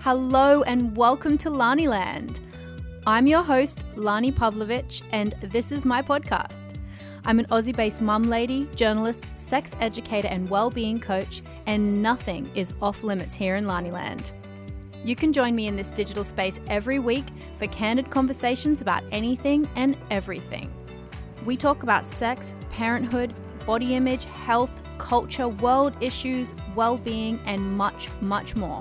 Hello and welcome to Lani Land. I'm your host, Lani Pavlovich, and this is my podcast. I'm an Aussie based mum lady, journalist, sex educator, and well-being coach, and nothing is off limits here in Lani Land. You can join me in this digital space every week for candid conversations about anything and everything. We talk about sex, parenthood, body image, health, culture, world issues, well being, and much, much more.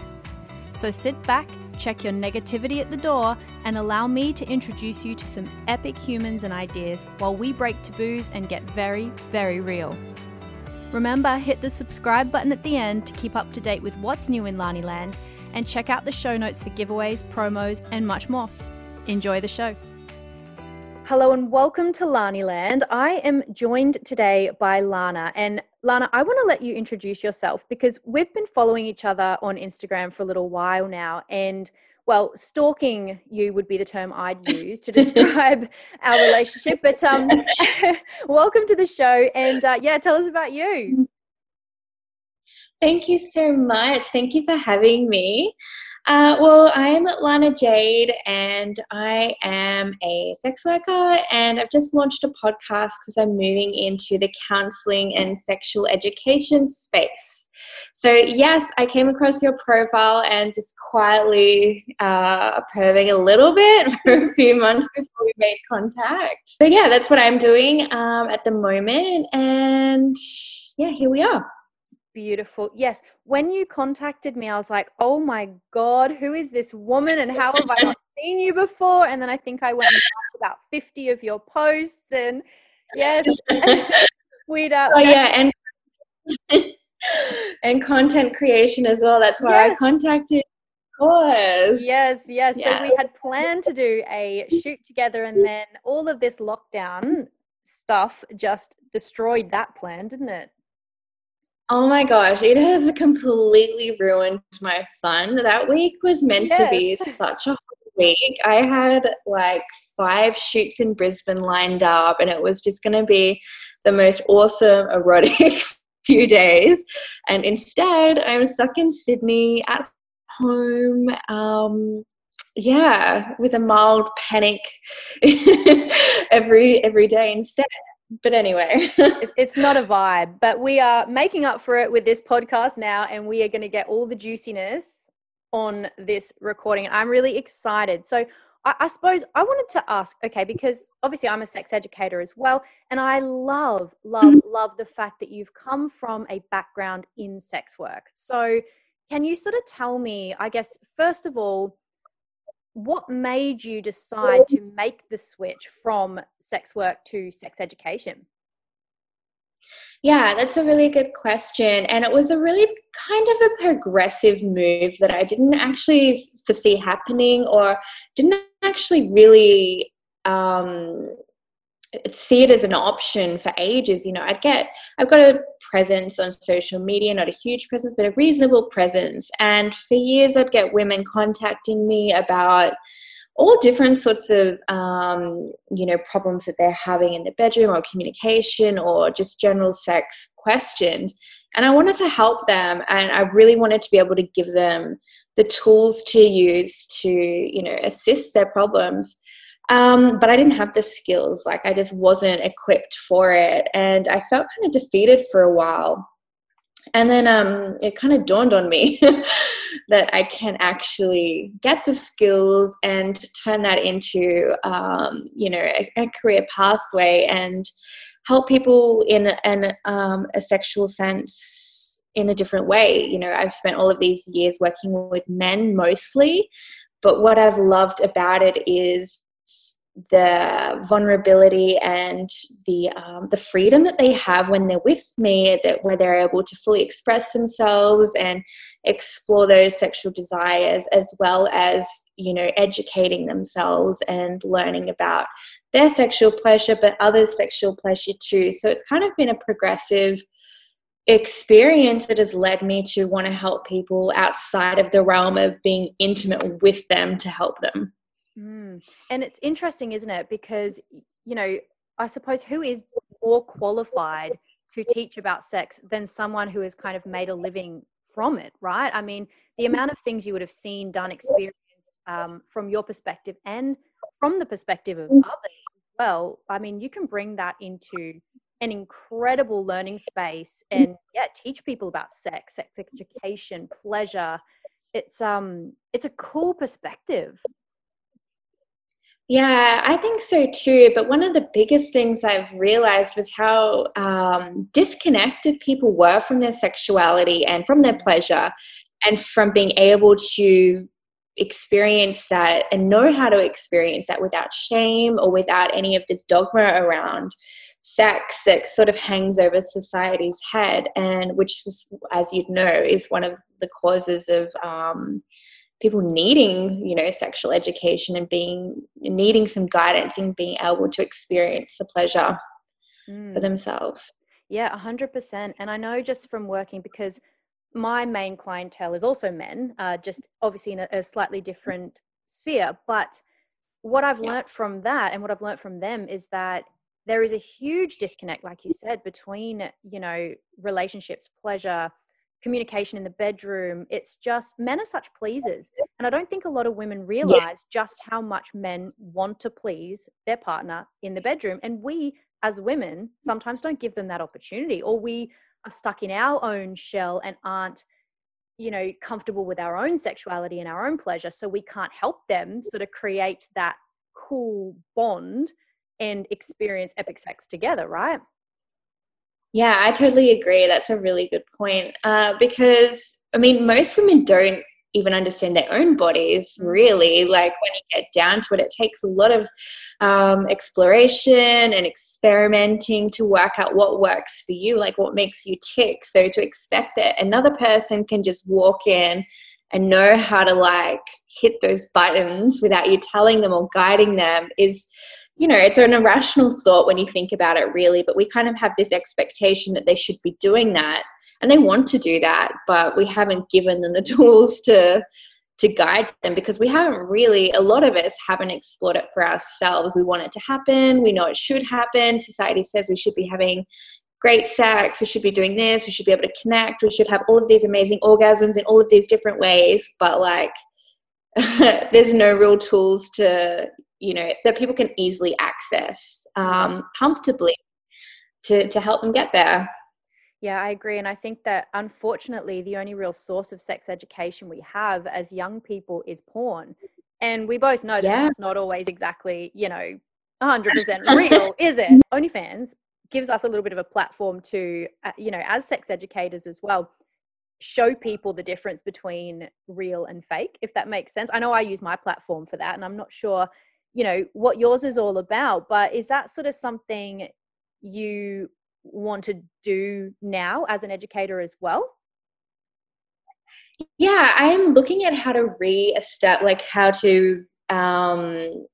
So sit back, check your negativity at the door, and allow me to introduce you to some epic humans and ideas while we break taboos and get very, very real. Remember, hit the subscribe button at the end to keep up to date with what's new in Lani Land, and check out the show notes for giveaways, promos, and much more. Enjoy the show. Hello and welcome to Lani Land. I am joined today by Lana. And Lana, I want to let you introduce yourself because we've been following each other on Instagram for a little while now. And well, stalking you would be the term I'd use to describe our relationship. But um, welcome to the show. And uh, yeah, tell us about you. Thank you so much. Thank you for having me. Uh, well, I'm Lana Jade and I am a sex worker and I've just launched a podcast because I'm moving into the counseling and sexual education space. So, yes, I came across your profile and just quietly uh, a little bit for a few months before we made contact. But yeah, that's what I'm doing um, at the moment. And yeah, here we are. Beautiful. Yes. When you contacted me, I was like, oh my God, who is this woman and how have I not seen you before? And then I think I went about 50 of your posts and yes, we'd, uh, oh, yeah. And, and content creation as well. That's why yes. I contacted course. Yes, yes. Yeah. So we had planned to do a shoot together, and then all of this lockdown stuff just destroyed that plan, didn't it? Oh my gosh, it has completely ruined my fun. That week was meant yes. to be such a week. I had like five shoots in Brisbane lined up, and it was just going to be the most awesome erotic few days. And instead, I'm stuck in Sydney at home. Um, yeah, with a mild panic every every day instead but anyway. It's not a vibe but we are making up for it with this podcast now and we are going to get all the juiciness on this recording i'm really excited. So I, I, suppose i wanted to ask okay because obviously i'm a sex educator as well and i love love mm. love the fact that you've come from a background in sex work. So can you sort of tell me i guess first of all what made you decide to make the switch from sex work to sex education? Yeah, that's a really good question. And it was a really kind of a progressive move that I didn't actually foresee happening or didn't actually really um, see it as an option for ages. You know, I'd get, I've got a presence on social media, not a huge presence, but a reasonable presence. And for years, I'd get women contacting me about all different sorts of um, you know problems that they're having in the bedroom or communication or just general sex questions and i wanted to help them and i really wanted to be able to give them the tools to use to you know assist their problems um, but I didn't have the skills. Like I just wasn't equipped for it, and I felt kind of defeated for a while. And then um, it kind of dawned on me that I can actually get the skills and turn that into, um, you know, a, a, career pathway and help people in an, um, a sexual sense in a different way. You know, I've spent all of these years working with men mostly, but what I've loved about it is the vulnerability and the um, the freedom that they have when they're with me that where they're able to fully express themselves and explore those sexual desires as well as you know educating themselves and learning about their sexual pleasure but others sexual pleasure too. So it's kind of been a progressive experience that has led me to want to help people outside of the realm of being intimate with them to help them Mm. And it's interesting, isn't it? Because, you know, I suppose who is more qualified to teach about sex than someone who has kind of made a living from it, right? I mean, the amount of things you would have seen, done, experienced um, from your perspective and from the perspective of others well, I mean, you can bring that into an incredible learning space and yeah, teach people about sex, sex education, pleasure. It's um it's a cool perspective. Yeah, I think so too. But one of the biggest things I've realized was how um, disconnected people were from their sexuality and from their pleasure and from being able to experience that and know how to experience that without shame or without any of the dogma around sex that sort of hangs over society's head and which is as you'd know is one of the causes of um, people needing you know sexual education and being needing some guidance in being able to experience the pleasure mm. for themselves yeah 100% and i know just from working because my main clientele is also men, uh, just obviously in a, a, slightly different sphere. But what I've yeah. learned from that and what I've learned from them is that there is a huge disconnect, like you said, between, you know, relationships, pleasure, communication in the bedroom. It's just men are such pleasers. And I don't think a lot of women realize yeah. just how much men want to please their partner in the bedroom. And we, as women, sometimes don't give them that opportunity, or we are stuck in our own shell and aren't you know comfortable with our own sexuality and our own pleasure so we can't help them sort of create that cool bond and experience epic sex together right yeah i totally agree. That's a really good point uh, because i mean most women don't even understand their own bodies mm. really. Like when you get down to it it takes a lot of um, exploration and experimenting to work out what works for you like what makes you tick. So to expect that another person can just walk in and know how to like hit those buttons without you telling them or guiding them is you know it's an irrational thought when you think about it really but we kind of have this expectation that they should be doing that and they want to do that but we haven't given them the tools to to guide them because we haven't really a lot of us haven't explored it for ourselves. We want it to happen. We know it should happen. Society says we should be having great sex. We should be doing this. We should be able to connect. We should have all of these amazing orgasms in all of these different ways but like there's no real tools to you know that people can easily access um, comfortably to to help them get there yeah, I agree. And I think that unfortunately, the only real source of sex education we have as young people is porn. And we both know that that's not always exactly, you know, 100% real, is it? OnlyFans gives us a little bit of a platform to, uh, you know, as sex educators as well, show people the difference between real and fake, if that makes sense. I know I use my platform for that, and I'm not sure, you know, what yours is all about, but is that sort of something you want to do now as an educator as well? Yeah, I am looking at how to re-establish, like how to um,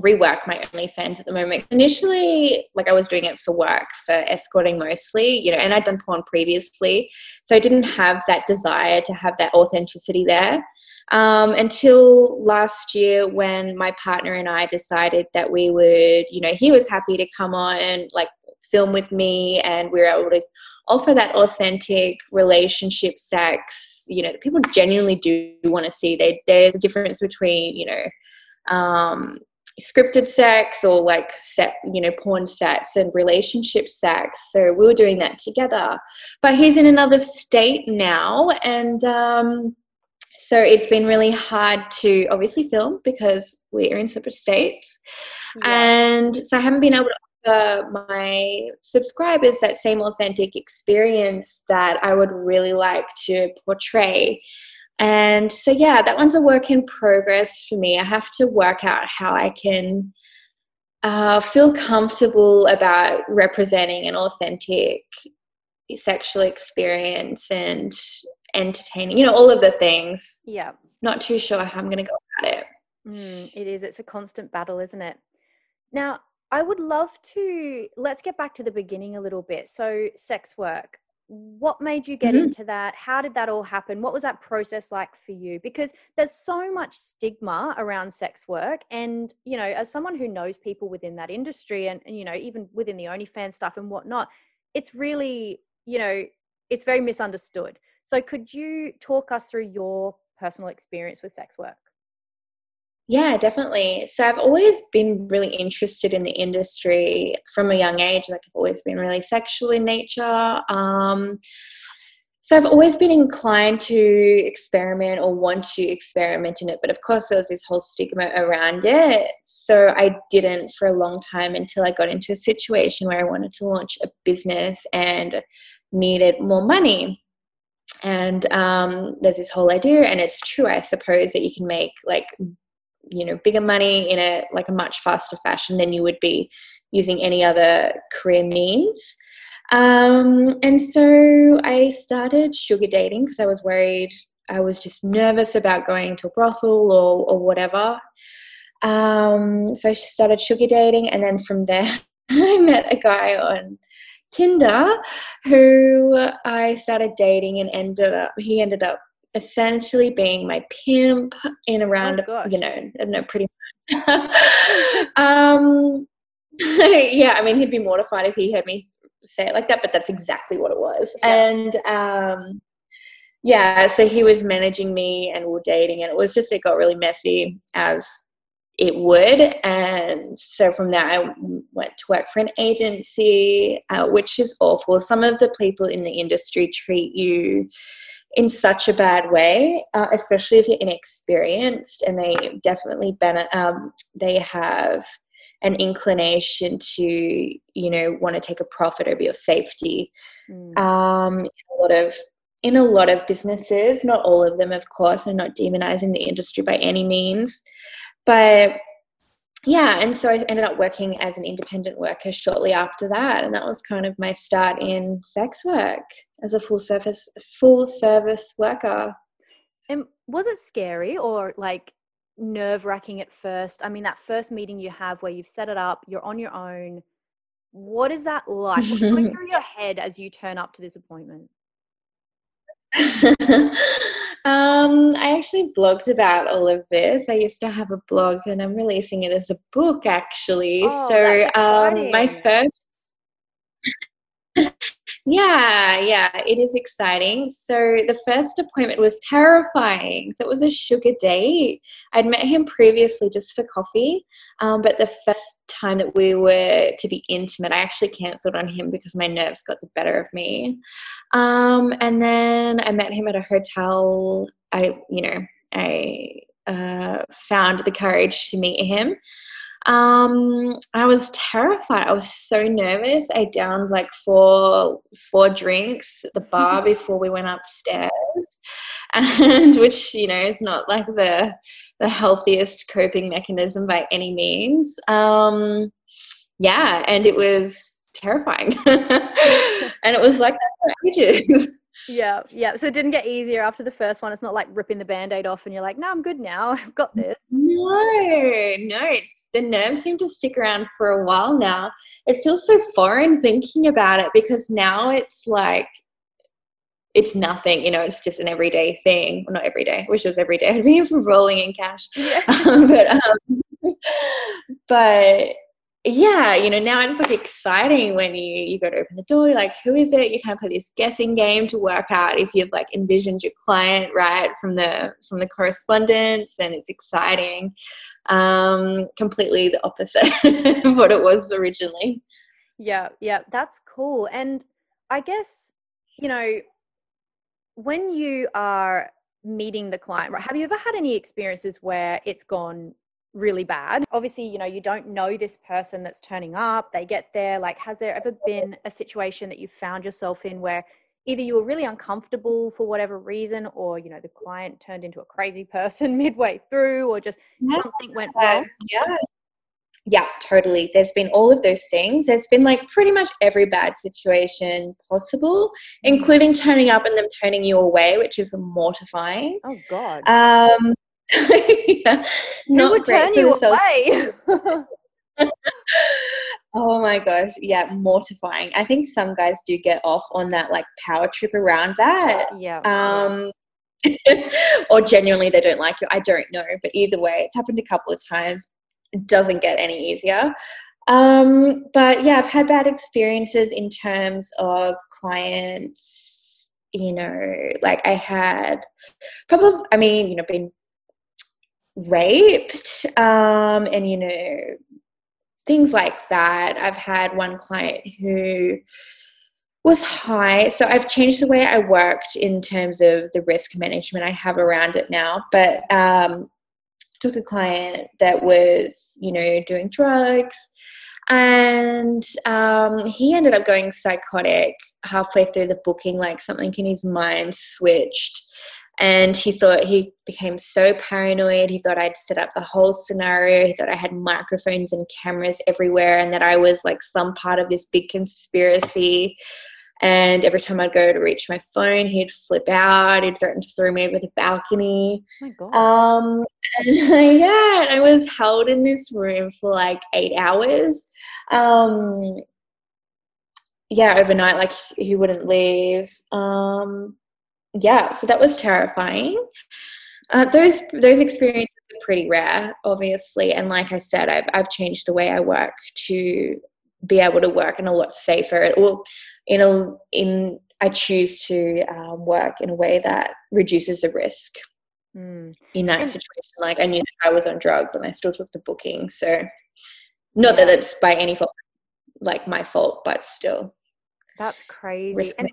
rework my OnlyFans at the moment. Initially, like I was doing it for work, for escorting mostly, you know, and I'd done porn previously, so I didn't have that desire to have that authenticity there. Um, until last year when my partner and I decided that we would, you know, he was happy to come on and like film with me and we were able to offer that authentic relationship sex you know people genuinely do want to see. They, there's a difference between you know um, scripted sex or like set you know porn sets and relationship sex. So we were doing that together. But he's in another state now and um, so it's been really hard to obviously film because we're in separate states yeah. and so i haven't been able to offer my subscribers that same authentic experience that I would really like to portray. And so, yeah, that one's a work in progress for me. I have to work out how I can uh, feel comfortable about representing an authentic sexual experience and entertaining, you know, all of the things. Yeah. Not too sure how I'm going to go about it. Mm, it is. It's a constant battle, isn't it? Now, I would love to let's get back to the beginning a little bit. So, sex work. What made you get mm-hmm. into that? How did that all happen? What was that process like for you? Because there's so much stigma around sex work. And, you know, as someone who knows people within that industry and, and you know, even within the OnlyFans stuff and whatnot, it's really, you know, it's very misunderstood. So, could you talk us through your personal experience with sex work? Yeah, definitely. So I've always been really interested in the industry from a young age. Like I've always been really sexual in nature. Um, so I've always been inclined to experiment or want to experiment in it, but of course there was this whole stigma around it. So I didn't for a long time until I got into a situation where I wanted to launch a business and needed more money. And um, there's this whole idea, and it's true, I suppose, that you can make like you know bigger money in a like a much faster fashion than you would be using any other career means. Um, and so i started sugar dating because i was worried i was just nervous about going to a brothel or, or whatever. Um, so i started sugar dating and then from there i met a guy on tinder who i started dating and ended up he ended up essentially being my pimp in around, oh, you know, know, pretty much. um, yeah, I mean, he'd be mortified if he heard me say it like that, but that's exactly what it was. Yeah. And um, yeah, so he was managing me and we were dating, and it was just, it got really messy as it would. And so from there, I went to work for an agency, uh, which is awful. Some of the people in the industry treat you in such a bad way, uh, especially if you're inexperienced, and they definitely ben- um, they have an inclination to you know want to take a profit over your safety. Mm. Um, a lot of in a lot of businesses, not all of them, of course, and not demonizing the industry by any means, but yeah, and so I ended up working as an independent worker shortly after that, and that was kind of my start in sex work as a full service full service worker. And was it scary or like nerve wracking at first? I mean, that first meeting you have where you've set it up, you're on your own. What is that like? What's going through your head as you turn up to this appointment? um, I actually blogged about all of this. I used to have a blog and I'm releasing it as a book actually. Oh, so um, my first yeah, yeah, it is exciting. So the first appointment was terrifying. So it was a sugar date. I'd met him previously just for coffee, um, but the first time that we were to be intimate, I actually cancelled on him because my nerves got the better of me. Um, and then I met him at a hotel. I, you know, I uh, found the courage to meet him. Um, I was terrified. I was so nervous. I downed like four four drinks at the bar before we went upstairs, and which you know is not like the the healthiest coping mechanism by any means. Um, yeah, and it was terrifying, and it was like that for ages. Yeah, yeah. So it didn't get easier after the first one. It's not like ripping the band aid off and you're like, no, I'm good now. I've got this. No, no. the nerves seem to stick around for a while now. It feels so foreign thinking about it because now it's like, it's nothing, you know, it's just an everyday thing. Well, not every day. I wish it was every day. I'd be rolling in cash. Yeah. Um, but, um, but yeah, you know, now it's like exciting when you you go to open the door, you're like who is it? You kind of play this guessing game to work out if you've like envisioned your client right from the from the correspondence and it's exciting. Um completely the opposite of what it was originally. Yeah, yeah, that's cool. And I guess, you know, when you are meeting the client, right, have you ever had any experiences where it's gone really bad. Obviously, you know, you don't know this person that's turning up, they get there. Like, has there ever been a situation that you found yourself in where either you were really uncomfortable for whatever reason, or, you know, the client turned into a crazy person midway through, or just yeah. something went wrong? Yeah. Yeah, totally. There's been all of those things. There's been like pretty much every bad situation possible, including turning up and them turning you away, which is mortifying. Oh God. Um, yeah, not would turn you away. oh my gosh, yeah, mortifying. I think some guys do get off on that like power trip around that. Yeah. Um or genuinely they don't like you. I don't know, but either way, it's happened a couple of times. It doesn't get any easier. Um, but yeah, I've had bad experiences in terms of clients you know, like I had probably, I mean, you know, been raped, um, and you know, things like that. I've had one client who was high. So I've changed the way I worked in terms of the risk management I have around it now. But um, took a client that was, you know, doing drugs, and um, he ended up going psychotic halfway through the booking, like something in his mind switched. And he thought he became so paranoid. He thought I'd set up the whole scenario. He thought I had microphones and cameras everywhere and that I was like some part of this big conspiracy. And every time I'd go to reach my phone, he'd flip out. He'd threaten to throw me over the balcony. Oh my God. Um, and yeah, I was held in this room for like eight hours. Um, yeah, overnight, like he wouldn't leave. Um, yeah, so that was terrifying. Uh, those those experiences are pretty rare, obviously, and like I said, I've I've changed the way I work to be able to work in a lot safer. Well, in a in I choose to um, work in a way that reduces the risk. Mm. In that situation, like I knew that I was on drugs and I still took the booking. So, not that it's by any fault, like my fault, but still. That's crazy. And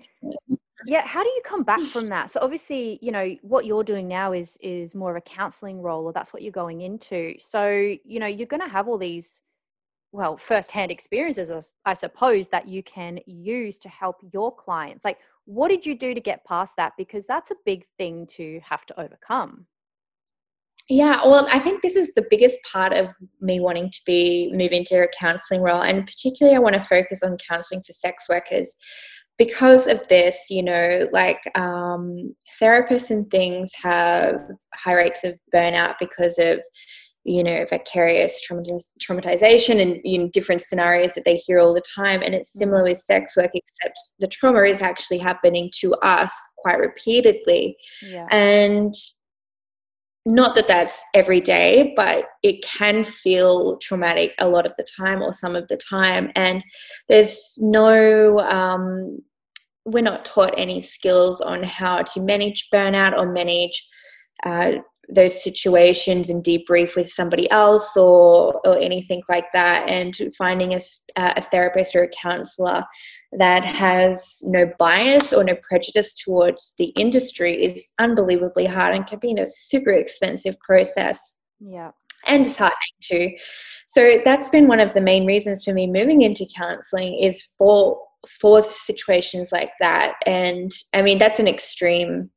yeah, how do you come back from that? So obviously, you know, what you're doing now is is more of a counseling role or that's what you're going into. So, you know, you're going to have all these well, first-hand experiences I suppose that you can use to help your clients. Like what did you do to get past that because that's a big thing to have to overcome. Yeah, well, I think this is the biggest part of me wanting to be move into a counseling role, and particularly I want to focus on counseling for sex workers because of this. You know, like um, therapists and things have high rates of burnout because of you know vicarious traumatization and in different scenarios that they hear all the time and it's similar mm-hmm. with sex work except the trauma is actually happening to us quite repeatedly yeah. and not that that's every day, but it can feel traumatic a lot of the time or some of the time. And there's no, um, we're not taught any skills on how to manage burnout or manage uh, those situations and debrief with somebody else or or anything like that and finding a, uh, a therapist or a counselor that has no bias or no prejudice towards the industry is unbelievably hard and can be a super expensive process. Yeah. And disheartening too. So that's been one of the main reasons for me moving into counseling is for for situations like that. And i mean that's an extreme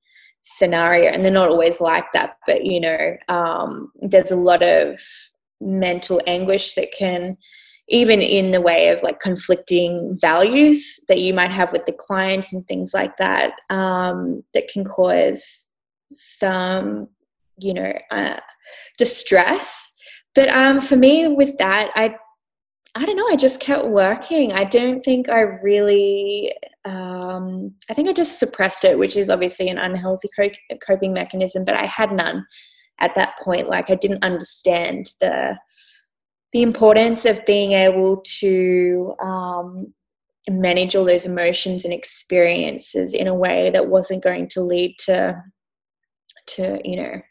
scenario and they're not always like that but you know um, there's a lot of mental anguish that can even in the way of like conflicting values that you might have with the clients and things like that um, that can cause some you know uh, distress. But um, for me with that i I don't know. I just kept working. I don't think I really. Um, I think I just suppressed it, which is obviously an unhealthy coping mechanism. But I had none at that point. Like I didn't understand the the importance of being able to um, manage all those emotions and experiences in a way that wasn't going to lead to to you know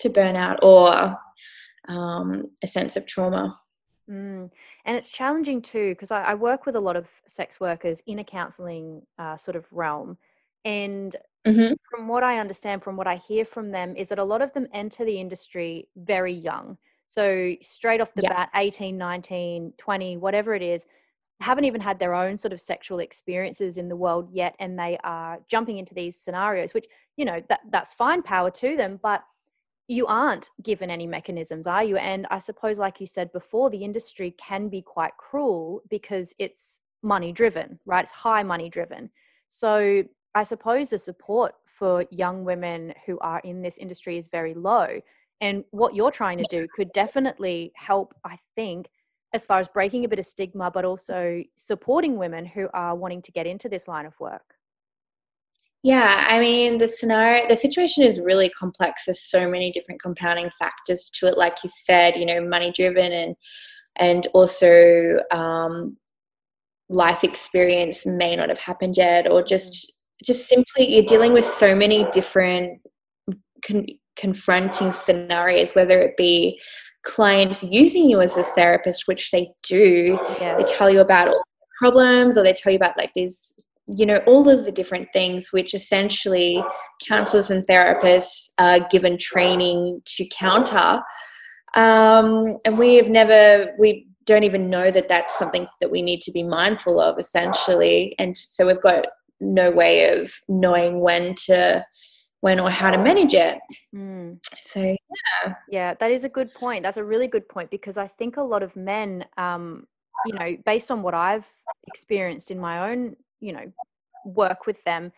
to burnout or um, a sense of trauma. Mm. And it's challenging too, because I, I, work with a lot of sex workers in a counseling uh, sort of realm. And mm-hmm. from what I understand, from what I hear from them, is that a lot of them enter the industry very young. So straight off the bat, 18, 19, 20, whatever it is, haven't even had their own sort of sexual experiences in the world yet. And they are jumping into these scenarios, which, you know, that, that's fine, power to them. But you aren't given any mechanisms, are you? And I suppose, like you said before, the industry can be quite cruel because it's money driven, right? It's high money driven. So I suppose the support for young women who are in this industry is very low. And what you're trying to do could definitely help, I think, as far as breaking a bit of stigma, but also supporting women who are wanting to get into this line of work. Yeah, I mean, the scenario, the situation is really complex. There's so many different compounding factors to it. Like you said, you know, money driven and and also um, life experience may not have happened yet, or just just simply you're dealing with so many different con- confronting scenarios, whether it be clients using you as a therapist, which they do. They tell you about all problems, or they tell you about like these, you know, all of the different things, which essentially counselors and therapists are given training to counter. Um, and we have never, we don't even know that that's something that we need to be mindful of, essentially. And so we've got no way of knowing when to when or how to manage it. Mm. So yeah, yeah, that is a good point. That's a really good point because I think a lot of men, um, you know, based on what I've experienced in my own, you know, work with them,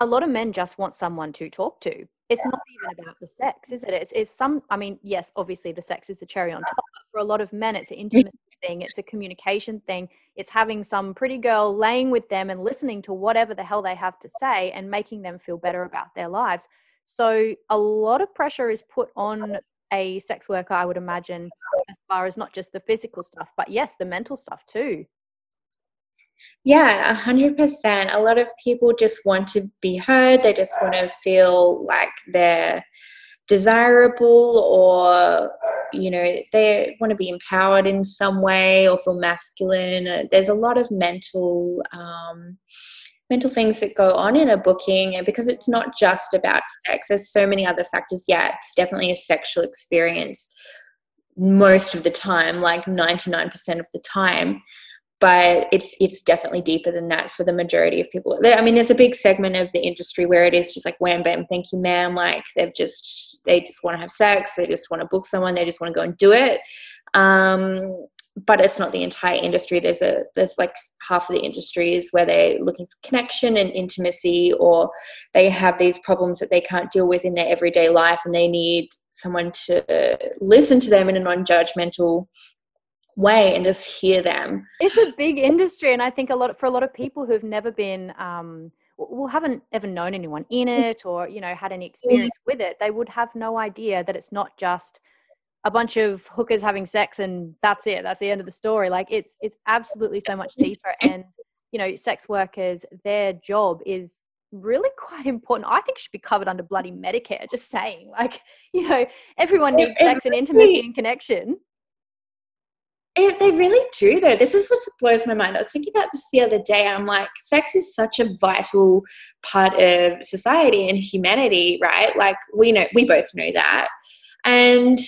a lot of men just want someone to talk to. It's not even about the sex, is it? It's, it's some. I mean, yes, obviously the sex is the cherry on top. But for a lot of men, it's an intimate thing. It's a communication thing. It's having some pretty girl laying with them and listening to whatever the hell they have to say and making them feel better about their lives. So a lot of pressure is put on a sex worker, I would imagine, as far as not just the physical stuff, but yes, the mental stuff too. Yeah, a hundred percent. A lot of people just want to be heard. They just want to feel like they're desirable or you know they want to be empowered in some way or feel masculine there's a lot of mental um, mental things that go on in a booking and because it's not just about sex there's so many other factors yeah it's definitely a sexual experience most of the time like 99% of the time but it's it's definitely deeper than that for the majority of people. I mean, there's a big segment of the industry where it is just like wham bam, thank you, ma'am. Like they've just they just want to have sex, they just want to book someone, they just want to go and do it. Um, but it's not the entire industry. There's a there's like half of the industry is where they're looking for connection and intimacy, or they have these problems that they can't deal with in their everyday life, and they need someone to listen to them in a non-judgmental way and just hear them. It's a big industry, and I think a lot for a lot of people who've never been. Um, well haven't ever known anyone in it or you know had any experience with it they would have no idea that it's not just a bunch of hookers having sex and that's it that's the end of the story. Like it's it's absolutely so much deeper and you know sex workers their job is really quite important. I think it should be covered under bloody medicare just saying. Like you know everyone needs sex and intimacy and connection it, they really do, though. This is what blows my mind. I was thinking about this the other day. I'm like, sex is such a vital part of society and humanity, right? Like we know, we both know that, and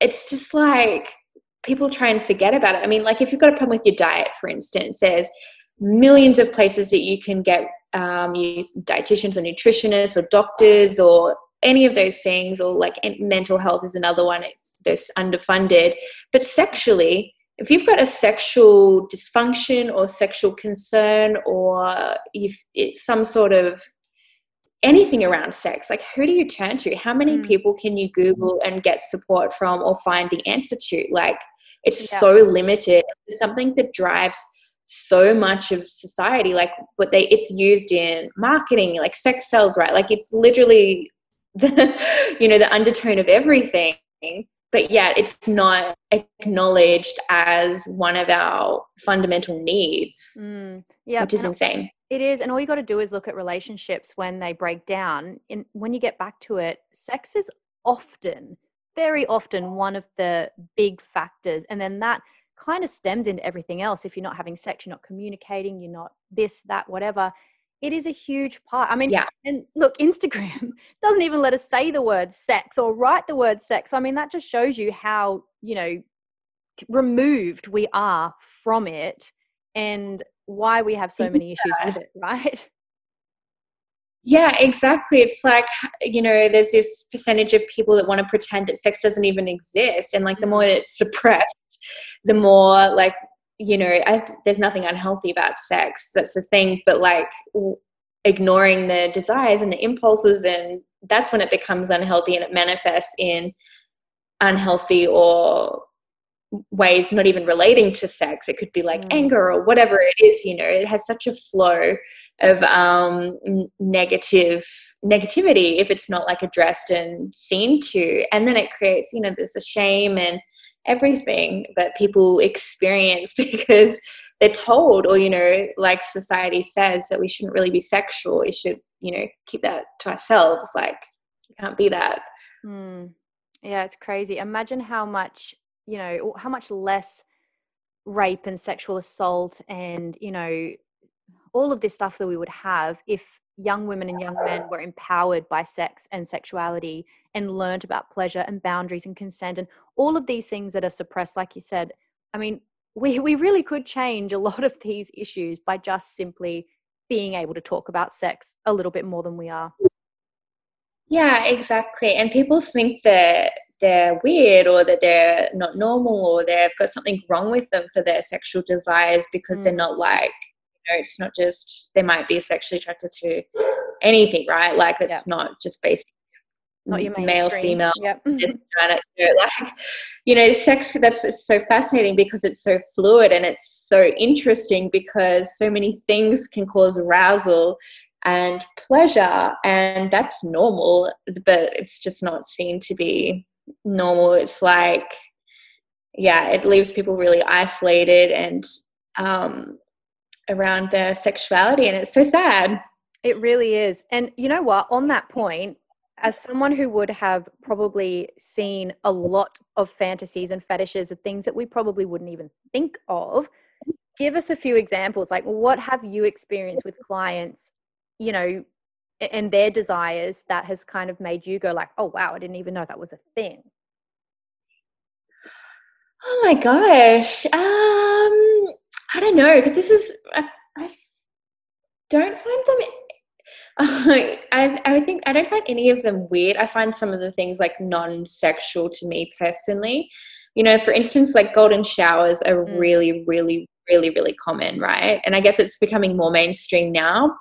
it's just like people try and forget about it. I mean, like if you've got a problem with your diet, for instance, there's millions of places that you can get um, use dietitians or nutritionists or doctors or any of those things or like mental health is another one it's there's underfunded but sexually if you've got a sexual dysfunction or sexual concern or if it's some sort of anything around sex like who do you turn to? How many mm. people can you google and get support from or find the answer to? Like it's yeah. so limited. It's something that drives so much of society like what they it's used in marketing like sex sells right? Like it's literally the you know the undertone of everything but yet it's not acknowledged as one of our fundamental needs mm, yeah which is insane. it is and all you got to do is look at relationships when they break down and when you get back to it sex is often very often one of the big factors and then that kind of stems into everything else. If you're not having sex you're not communicating you're not this that whatever it is a huge part. I mean, yeah. and look, Instagram doesn't even let us say the word sex or write the word sex. I mean, that just shows you how, you know, removed we are from it and why we have so many issues with it, right? Yeah, exactly. It's like, you know, there's this percentage of people that want to pretend that sex doesn't even exist. And like the more mm. it's suppressed, the more like you know, I, there's nothing unhealthy about sex. That's the thing. But like ignoring the desires and the impulses, and that's when it becomes unhealthy and it manifests in unhealthy or ways not even relating to sex it could be like mm. anger or whatever it is you know it has such a flow of um, negative negativity if it's not like addressed and seen to and then it creates you know there's a shame and everything that people experience because they're told or you know like society says that we shouldn't really be sexual we should you know keep that to ourselves like you can't be that mm. yeah it's crazy imagine how much you know how much less rape and sexual assault and you know all of this stuff that we would have if young women and young men were empowered by sex and sexuality and learned about pleasure and boundaries and consent and all of these things that are suppressed like you said. I mean we, we really could change a lot of these issues by just simply being able to talk about sex a little bit more than we are. Yeah exactly. And people think that they're weird or that they're not normal or they've got something wrong with them for their sexual desires because mm. they're not like know, it's not just they might be sexually attracted to anything, right? Like it's yep. not just basic not your male female yep. just trying to you know, like you know sex that's so fascinating because it's so fluid and it's so interesting because so many things can cause arousal and pleasure and that's normal but it's just not seen to be normal it's like yeah it leaves people really isolated and um, around their sexuality and it's so sad. It really is. And you know what? On that point as someone who would have probably seen a lot of fantasies and fetishes of things that we probably wouldn't even think of give us a few examples. Like what have you experienced with clients you know and their desires that has kind of made you go like oh wow i didn't even know that was a thing oh my gosh. Um I don't know because this is I, I, don't find them. I I think I don't find any of them weird. I find some of the things like non-sexual to me personally. You know, for instance, like golden showers are mm. really, really, really, really common, right? And I guess it's becoming more mainstream now.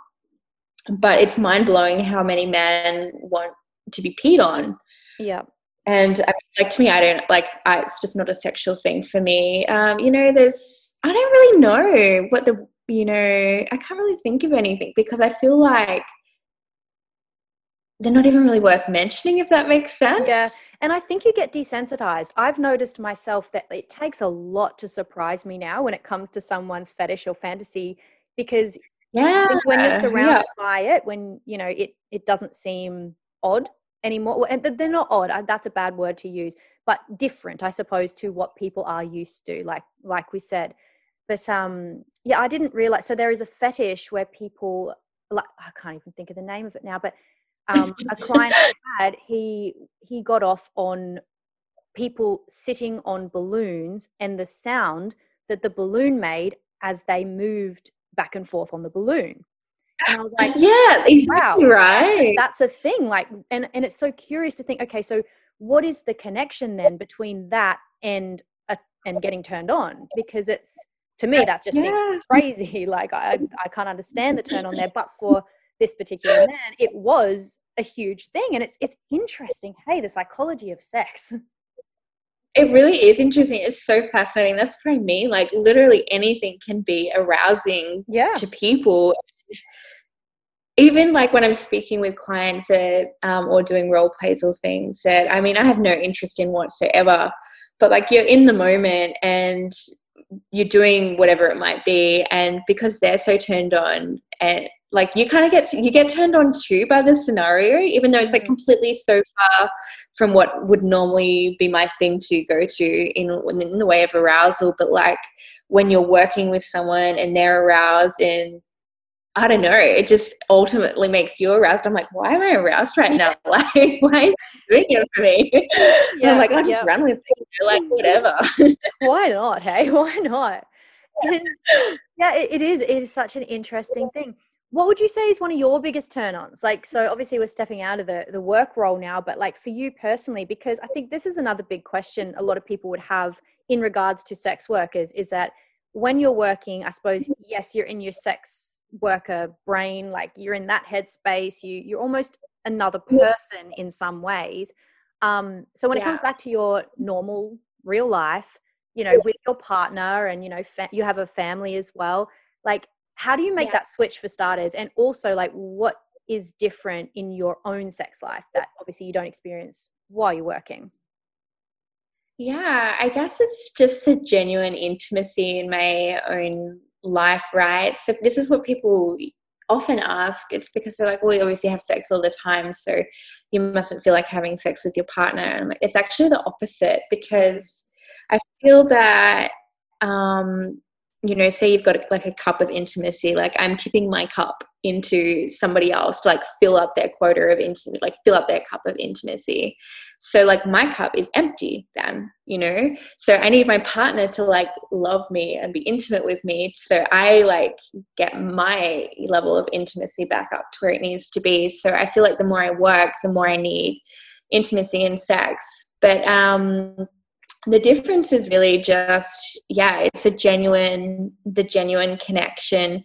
But it's mind blowing how many men want to be peed on. Yeah and like to me i don't like I, it's just not a sexual thing for me um, you know there's I don't really know what the you know I can't really think of anything because I feel like they're not even really worth mentioning if that makes sense. Yeah. And I think you get desensitized. I've noticed myself that it takes a lot to surprise me now when it comes to someone's fetish or fantasy because yeah, when you're surrounded yeah. by it, when you know it it doesn't seem odd anymore. And they're not odd. Uh, that's a bad word to use, but different, I suppose, to what people are used to. Like like we said, but um yeah i didn't realize so there is a fetish where people like i can't even think of the name of it now but um a client I had he he got off on people sitting on balloons and the sound that the balloon made as they moved back and forth on the balloon and I was like, yeah, wow, right. That's a, that's a thing. Like, and, and it's so curious to think, okay, so what is the connection then between that and and getting turned on? Because it's to me that just seems crazy. Like I, I can't understand the turn on there but for this particular man it was a huge thing and it's it's interesting. Hey the psychology of sex. It really is interesting. It's so fascinating. That's what i mean. Like literally anything can be arousing yeah. to people. Even like when i'm speaking with clients that, um, or doing role plays or things that i mean i have no interest in whatsoever but like you're in the moment and you're doing whatever it might be and because they're so turned on and like you kind of get you get turned on too by the scenario even though it's like mm. completely so far from what would normally be my thing to go to in in the way of arousal but like when you're working with someone and they're aroused and I don't know. It just ultimately makes you aroused. I'm like, why am I aroused right now? Like, why is doing it for me? Yeah, I'm like, I'll just yeah. run with it. Like, whatever. why not? Hey, why not? And, yeah, it, it is. It is such an interesting thing. What would you say is one of your biggest turn-ons? Like, so obviously we're stepping out of the the work role now, but like for you personally, because I think this is another big question a lot of people would have in regards to sex workers is that when you're working, I suppose yes, you're in your sex worker brain like you're in that headspace you you're almost another person in some ways. Um so when yeah. it comes back to your normal real life you know with your partner and you know fa- you have a family as well like how do you make yeah. that switch for starters? And also like what is different in your own sex life that obviously you don't experience while you're working? Yeah, I guess it's just a genuine intimacy in my own life, right? So this is what people often ask. It's because they're like, well, you obviously have sex all the time, so you mustn't feel like having sex with your partner. And like, it's actually the opposite because I feel that um, you know, say you've got like a cup of intimacy, like I'm tipping my cup into somebody else to like fill up their quota of intimacy, like fill up their cup of intimacy. So like my cup is empty then, you know? So I need my partner to like love me and be intimate with me. So I like get my level of intimacy back up to where it needs to be. So I feel like the more I work, the more I need intimacy and sex. But um the difference is really just yeah it's a genuine the genuine connection.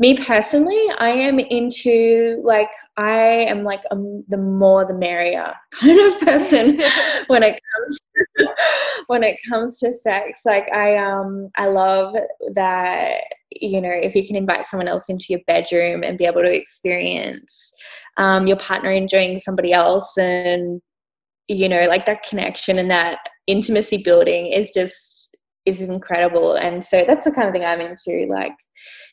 Me personally i am into like i am like a, the more the merrier kind of person when it comes to, when it comes to sex. Like i um i love that you know if you can invite someone else into your bedroom and be able to experience um, your partner enjoying somebody else and you know like that connection and that intimacy building is just is incredible. And so that's the kind of thing i'm into like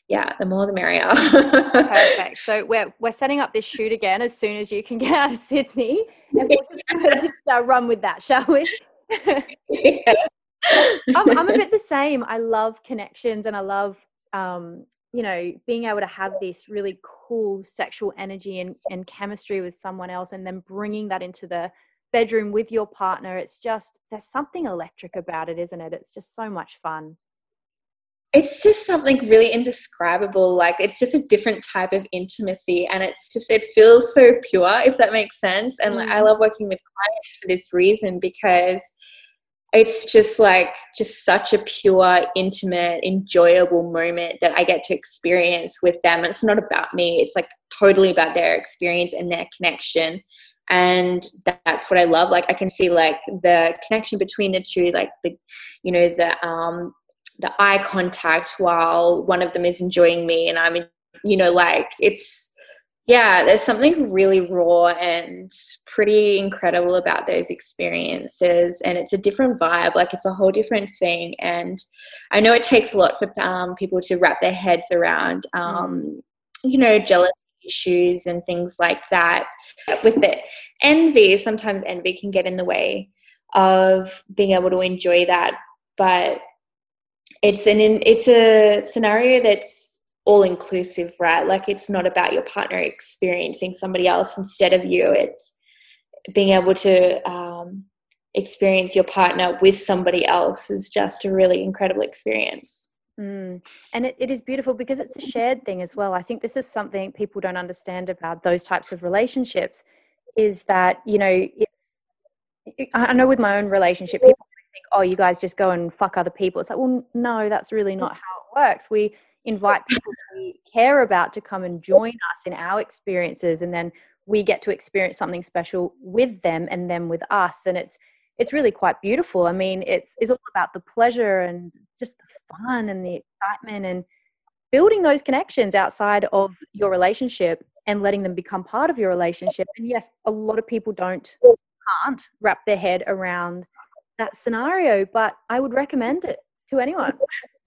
yeah the more the merrier. Perfect. So we're we're setting up this shoot again as soon as you can get out of sydney. And we'll just, just uh, run with that shall we? Yeah. I'm, I'm a bit the same. I love connections and i love um, you know being able to have this really cool sexual energy and, and chemistry with someone else and then bringing that into the bedroom with your partner. It's just, there's something electric about it, isn't it? It's just so much fun. It's just something really indescribable. Like, it's just a different type of intimacy. And it's just, it feels so pure, if that makes sense. And mm. like, I love working with clients for this reason because it's just like just such a pure intimate enjoyable moment that i get to experience with them and it's not about me it's like totally about their experience and their connection and that's what i love. Like i can see like the connection between the two like the you know the um the eye contact while one of them is enjoying me. And i'm you know like it's yeah there's something really raw and pretty incredible about those experiences. And it's a different vibe. Like it's a whole different thing. And i know it takes a lot for um, people to wrap their heads around um, mm. you know jealousy issues and things like that with it. Envy, sometimes envy can get in the way of being able to enjoy that, but it's an it's a scenario that's all inclusive, right? Like it's not about your partner experiencing somebody else instead of you. It's being able to um, experience your partner with somebody else is just a really incredible experience. Mm. And it, it is beautiful because it's a shared thing as well. I think this is something people don't understand about those types of relationships is that, you know, it's, I know with my own relationship, people think, oh, you guys just go and fuck other people. It's like, well, no, that's really not how it works. We invite people we care about to come and join us in our experiences and then we get to experience something special with them and them with us. And it's, it's really quite beautiful. I mean, it's it's all about the pleasure and just the fun and the excitement and building those connections outside of your relationship and letting them become part of your relationship. And yes, a lot of people don't can't wrap their head around that scenario, but I would recommend it to anyone.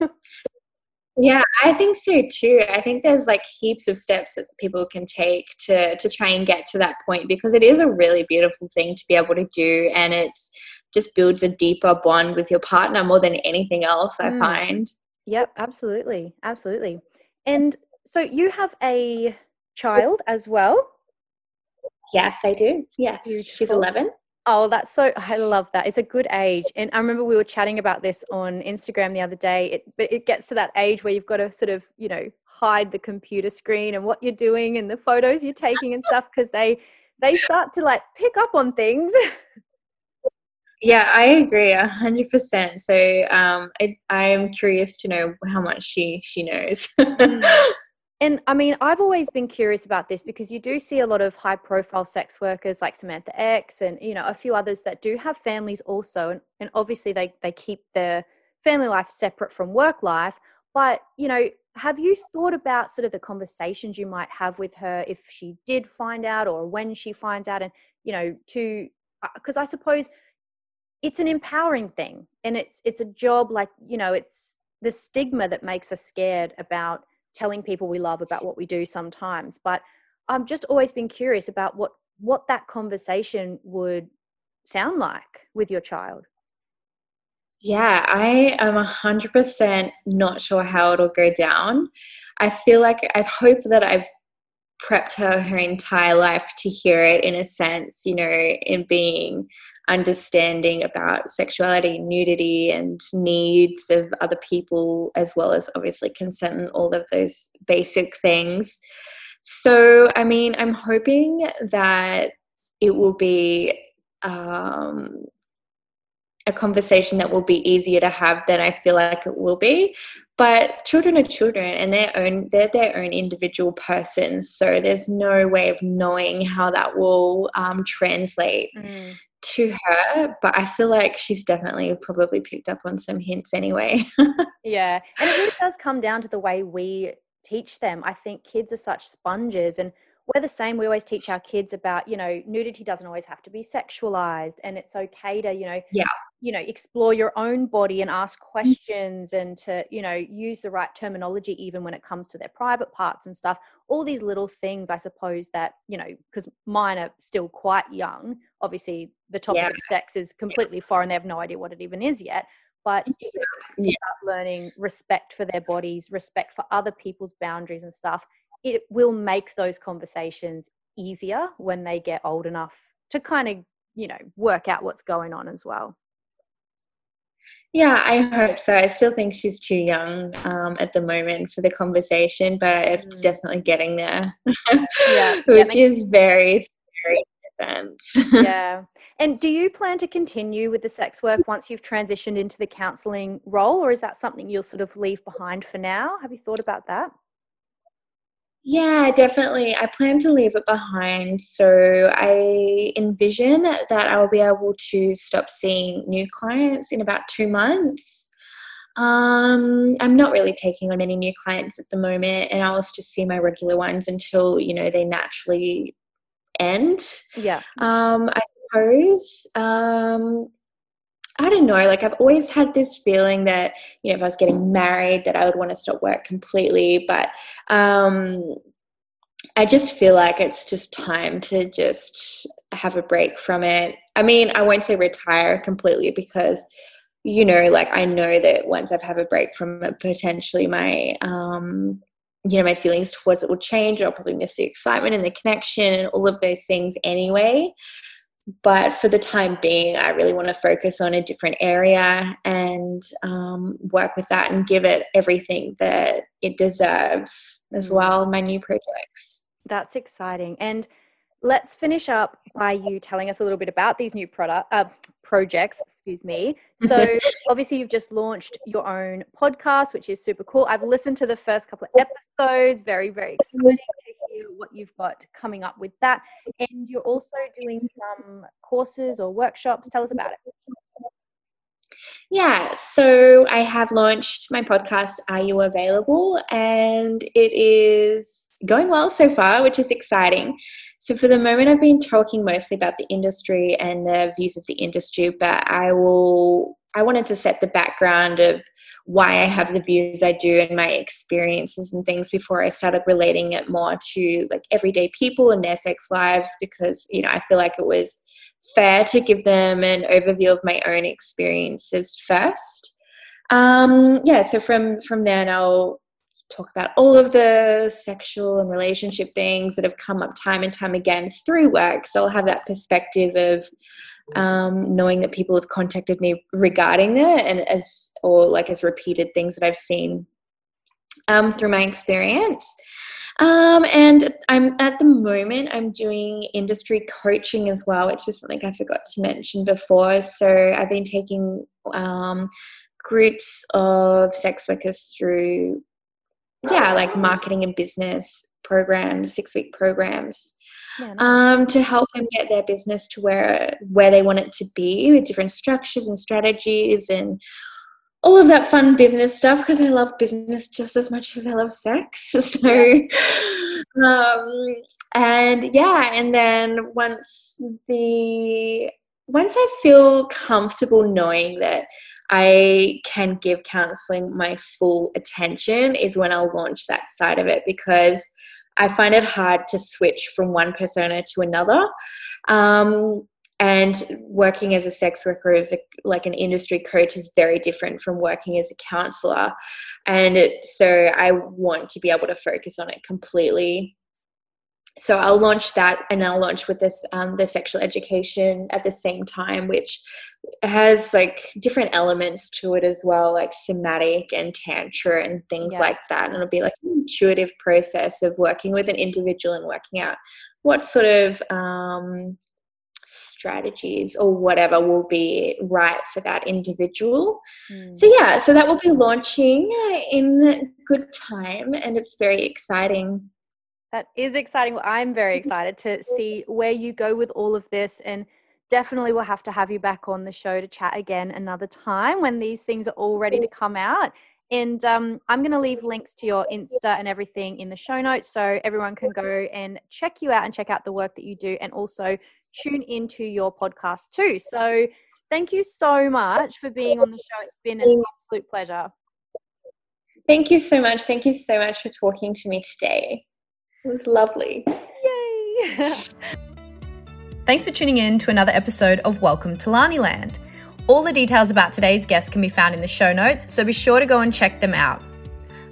Yeah, I think so too. I think there's like heaps of steps that people can take to to try and get to that point because it is a really beautiful thing to be able to do and it's just builds a deeper bond with your partner more than anything else I mm. find. Yep, absolutely. Absolutely. And so you have a child as well? Yes, I do. Yes. She's 11. Oh, that's so, I love that. It's a good age. And I remember we were chatting about this on Instagram the other day. It, but it gets to that age where you've got to sort of, you know, hide the computer screen and what you're doing and the photos you're taking and stuff because they, they start to like pick up on things. Yeah, I agree a hundred percent. So um, it, I am curious to know how much she she knows. And I mean, I've always been curious about this because you do see a lot of high profile sex workers like Samantha X and, you know, a few others that do have families also. And, and obviously they, they keep their family life separate from work life. But, you know, have you thought about sort of the conversations you might have with her if she did find out or when she finds out? And, you know, to, because uh, I suppose it's an empowering thing and it's it's a job like you know it's the stigma that makes us scared about telling people we love about what we do sometimes but i've just always been curious about what what that conversation would sound like with your child. Yeah i am 100% not sure how it'll go down. I feel like i hope that i've prepped her her entire life to hear it in a sense you know in being understanding about sexuality nudity and needs of other people as well as obviously consent and all of those basic things so i mean i'm hoping that it will be um, a conversation that will be easier to have than I feel like it will be. But children are children and their own they're their own individual persons. So there's no way of knowing how that will um, translate mm. To her. But I feel like she's definitely probably picked up on some hints anyway. yeah. And it really does come down to the way we teach them. I think kids are such sponges and we're the same. We always teach our kids about, you know, nudity doesn't always have to be sexualized and it's okay to, you know, yeah. you know, explore your own body and ask questions and to, you know, use the right terminology even when it comes to their private parts and stuff. All these little things, I suppose, that, you know, because mine are still quite young. Obviously, the topic yeah. of sex is completely foreign. They have no idea what it even is yet but yeah. learning respect for their bodies respect for other people's boundaries and stuff it will make those conversations easier when they get old enough to kind of you know work out what's going on as well yeah, I hope so. I still think she's too young um, at the moment for the conversation, but it's mm. definitely getting there, yeah, which is very scary in a sense. yeah. And do you plan to continue with the sex work once you've transitioned into the counselling role, or is that something you'll sort of leave behind for now? Have you thought about that? Yeah, definitely. I plan to leave it behind. So I envision that I'll be able to stop seeing new clients in about two months. Um, I'm not really taking on any new clients at the moment, and I'll just see my regular ones until you know they naturally end. Yeah. Um, I suppose. Um, I don't know, like I've always had this feeling that, you know, if I was getting married, that I would want to stop work completely. But um, I just feel like it's just time to just have a break from it. I mean, I won't say retire completely because, you know, like I know that once I've have a break from it, potentially my, um, you know, my feelings towards it will change. I'll probably miss the excitement and the connection and all of those things anyway but for the time being, I really want to focus on a different area and um, work with that and give it everything that it deserves as mm. well. My new projects. That's exciting. And let's finish up by you telling us a little bit about these new product uh, projects. Excuse me. So obviously, you've just launched your own podcast, which is super cool. I've listened to the first couple of episodes. Very, very exciting to hear what you've got coming up with that. And you're also doing some courses or workshops. Tell us about it. Yeah, so I have launched my podcast, Are You Available? And it is going well so far, which is exciting. So, for the moment, I've been talking mostly about the industry and the views of the industry, but I will I wanted to set the background of why I have the views I do and my experiences and things before I started relating it more to like everyday people and their sex lives because you know I feel like it was fair to give them an overview of my own experiences first. Um, yeah, so from from then I'll talk about all of the sexual and relationship things that have come up time and time again through work. So I'll have that perspective of um, knowing that people have contacted me regarding that and as or like as repeated things that I've seen um, through my experience. Um, and I'm at the moment I'm doing industry coaching as well, which is something I forgot to mention before. So I've been taking um, groups of sex workers through, yeah, like marketing and business programs, six week programs yeah, um, to help them get their business to where where they want it to be with different structures and strategies and all of that fun business stuff because I love business just as much as I love sex. So, um, and yeah, and then once the once I feel comfortable knowing that I can give counseling my full attention is when I'll launch that side of it because I find it hard to switch from one persona to another. Um, and working as a sex worker as a, like an industry coach is very different from working as a counselor and it, so i want to be able to focus on it completely so i'll launch that and i'll launch with this um, the sexual education at the same time which has like different elements to it as well like somatic and tantra and things yeah. like that and it'll be like an intuitive process of working with an individual and working out what sort of um, strategies or whatever will be right for that individual. Mm. So, yeah, so that will be launching in good time and it's very exciting. That is exciting. I'm very excited to see where you go with all of this and definitely we'll have to have you back on the show to chat again another time when these things are all ready to come out. And um, I'm going to leave links to your Insta and everything in the show notes so everyone can go and check you out and check out the work that you do and also tune into your podcast too. So thank you so much for being on the show. It's been an absolute pleasure. Thank you so much. Thank you so much for talking to me today. It was lovely. Yay! Thanks for tuning in to another episode of Welcome to Lani Land. All the details about today's guest can be found in the show notes, so be sure to go and check them out.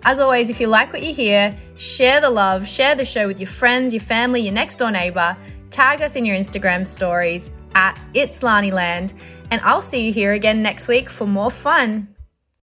As always, if you like what you hear, share the love, share the show with your friends, your family, your next door neighbor, tag us in your Instagram stories at It's Lani Land, and I'll see you here again next week for more fun.